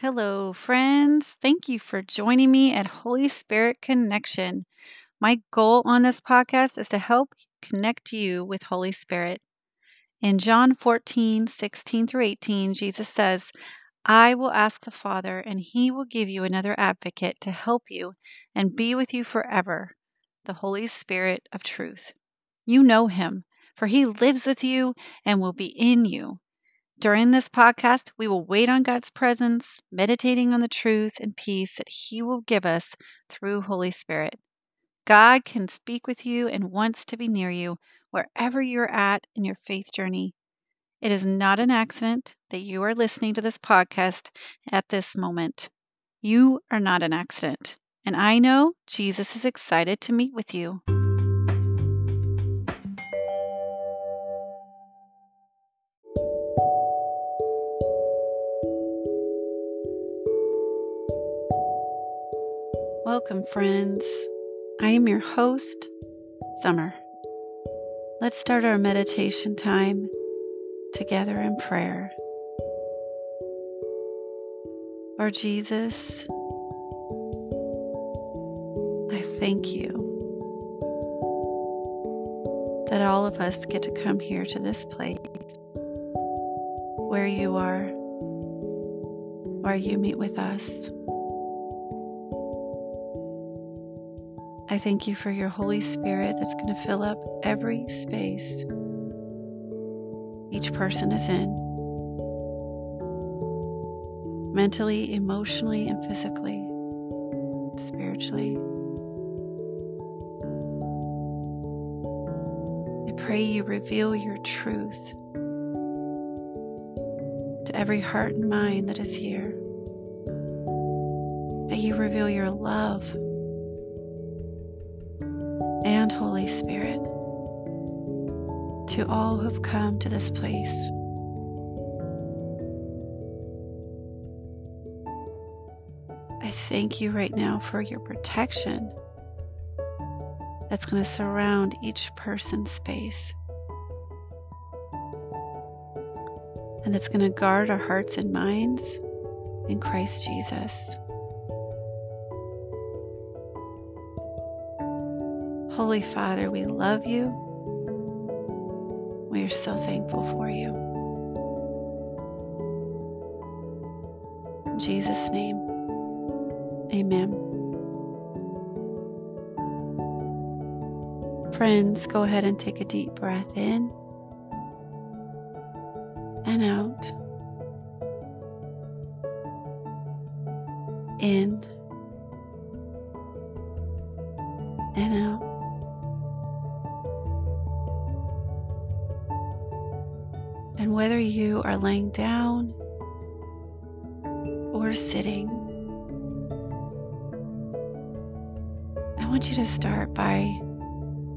Hello, friends. Thank you for joining me at Holy Spirit Connection. My goal on this podcast is to help connect you with Holy Spirit. In John 14, 16 through 18, Jesus says, I will ask the Father, and he will give you another advocate to help you and be with you forever the Holy Spirit of truth. You know him, for he lives with you and will be in you. During this podcast, we will wait on God's presence, meditating on the truth and peace that He will give us through Holy Spirit. God can speak with you and wants to be near you wherever you're at in your faith journey. It is not an accident that you are listening to this podcast at this moment. You are not an accident. And I know Jesus is excited to meet with you. Welcome, friends. I am your host, Summer. Let's start our meditation time together in prayer. Lord Jesus, I thank you that all of us get to come here to this place where you are, where you meet with us. I thank you for your Holy Spirit that's going to fill up every space each person is in mentally, emotionally, and physically, spiritually. I pray you reveal your truth to every heart and mind that is here. That you reveal your love and Holy Spirit to all who have come to this place. I thank you right now for your protection that's going to surround each person's space. And that's going to guard our hearts and minds in Christ Jesus. Holy Father, we love you. We are so thankful for you. In Jesus' name, amen. Friends, go ahead and take a deep breath in and out. In and out. Whether you are laying down or sitting, I want you to start by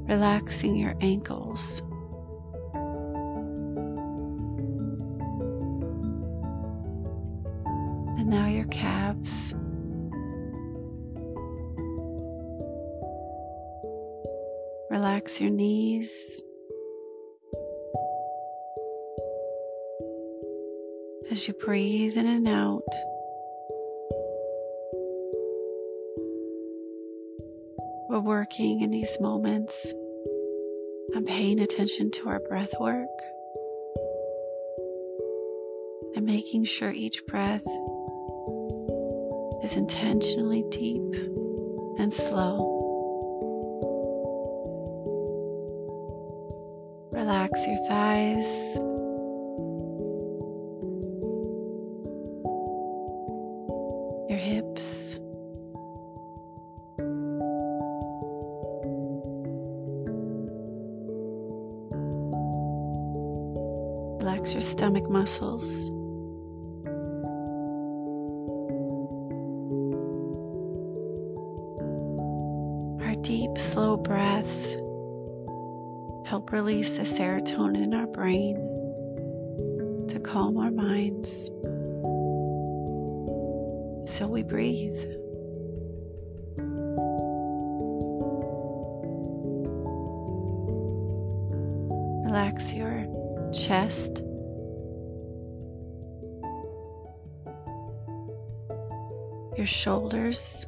relaxing your ankles. And now your calves. Relax your knees. As you breathe in and out, we're working in these moments. I'm paying attention to our breath work and making sure each breath is intentionally deep and slow. Relax your thighs. Muscles. Our deep, slow breaths help release the serotonin in our brain to calm our minds. So we breathe. Relax your chest. Your shoulders.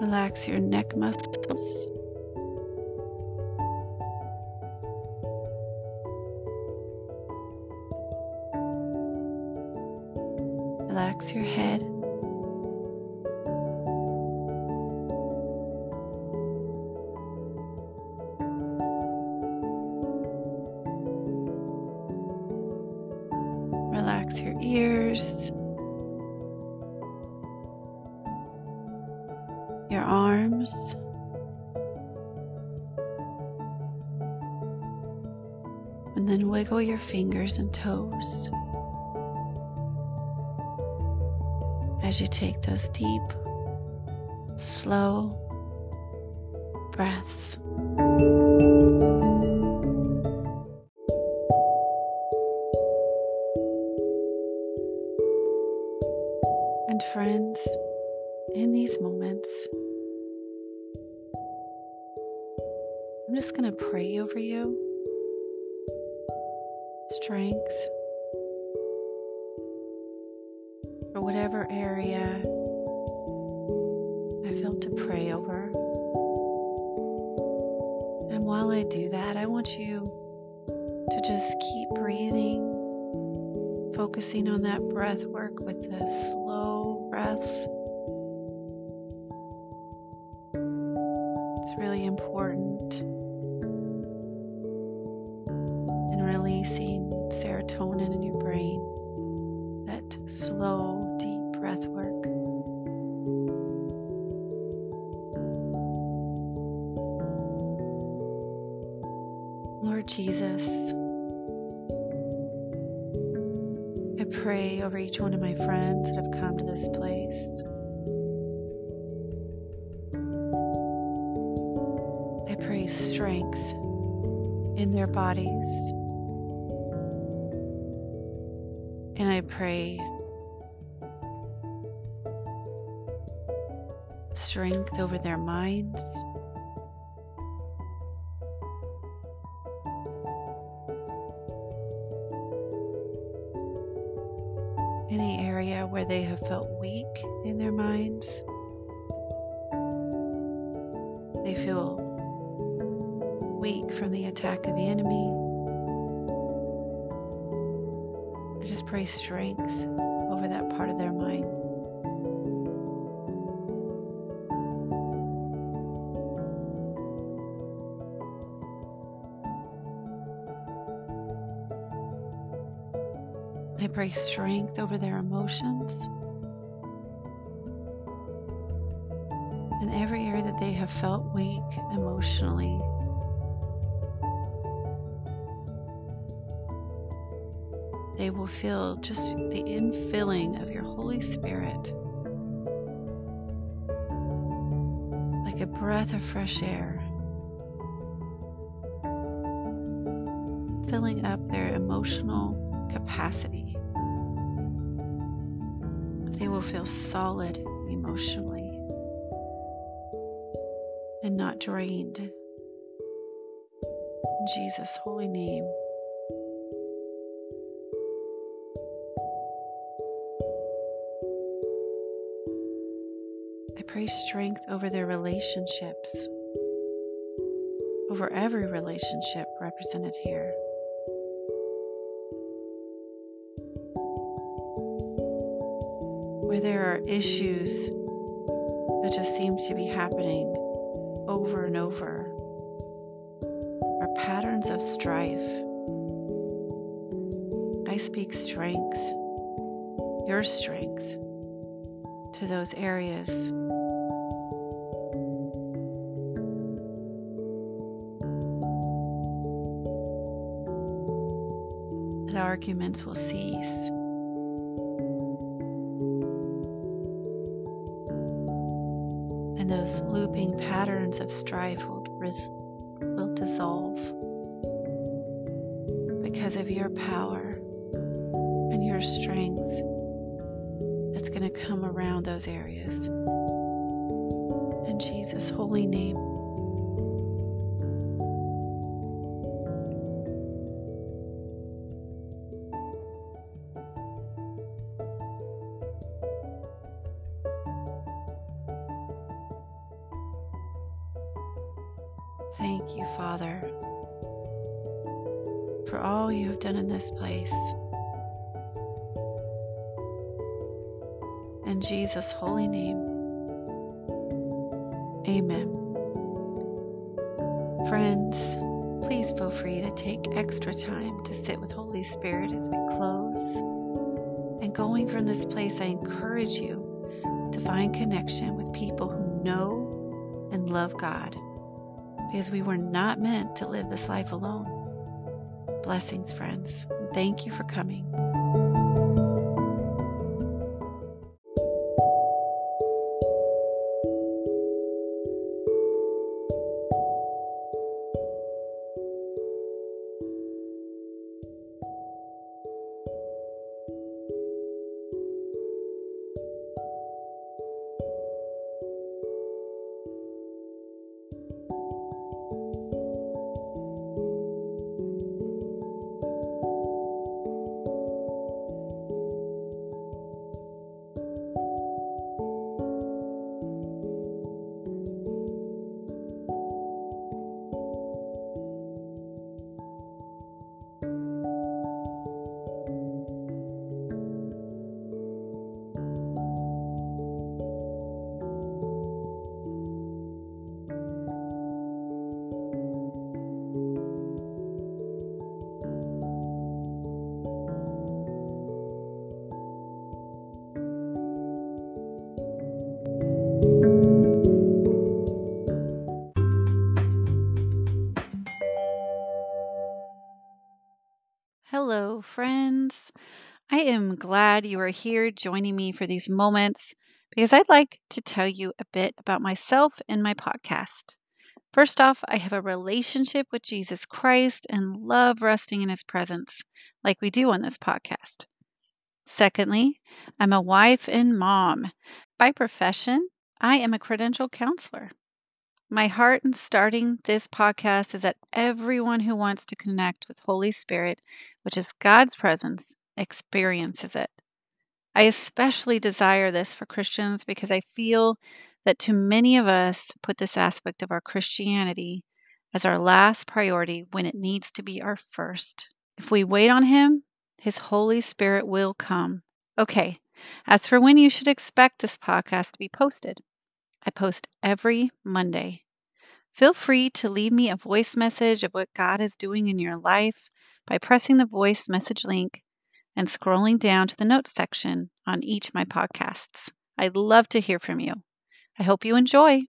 Relax your neck muscles. Relax your head. Ears. Your arms. And then wiggle your fingers and toes. as you take those deep, slow breaths. I'm just going to pray over you. Strength for whatever area I feel to pray over. And while I do that, I want you to just keep breathing, focusing on that breath work with the slow breaths. It's really important serotonin in your brain, that slow deep breath work. Lord Jesus, I pray over each one of my friends that have come to this place. I pray strength in their bodies. Pray strength over their minds. Any area where they have felt weak in their minds, they feel weak from the attack of the enemy. Just pray strength over that part of their mind. I pray strength over their emotions. In every area that they have felt weak emotionally, they will feel just the infilling of your Holy Spirit like a breath of fresh air, filling up their emotional capacity. They will feel solid emotionally and not drained. In Jesus' holy name. Pray strength over their relationships, over every relationship represented here. where there are issues that just seem to be happening over and over, or patterns of strife. I speak strength, your strength, to those areas. Arguments will cease. and those looping patterns of strife will, res- will dissolve because of your power and your strength that's going to come around those areas. In Jesus' holy name. In Jesus' holy name, amen. Friends, please feel free to take extra time to sit with Holy Spirit as we close. And going from this place, I encourage you to find connection with people who know and love God because we were not meant to live this life alone. Blessings, friends. Thank you for coming. Hello, friends. I am glad you are here joining me for these moments because I'd like to tell you a bit about myself and my podcast. First off, I have a relationship with Jesus Christ and love resting in his presence, like we do on this podcast. Secondly, I'm a wife and mom. By profession, I am a credential counselor. My heart in starting this podcast is that everyone who wants to connect with Holy Spirit, which is God's presence, experiences it. I especially desire this for Christians because I feel that too many of us put this aspect of our Christianity as our last priority when it needs to be our first. If we wait on Him, His Holy Spirit will come. Okay, as for when you should expect this podcast to be posted, I post every Monday. Feel free to leave me a voice message of what God is doing in your life by pressing the voice message link and scrolling down to the notes section on each of my podcasts. I'd love to hear from you. I hope you enjoy.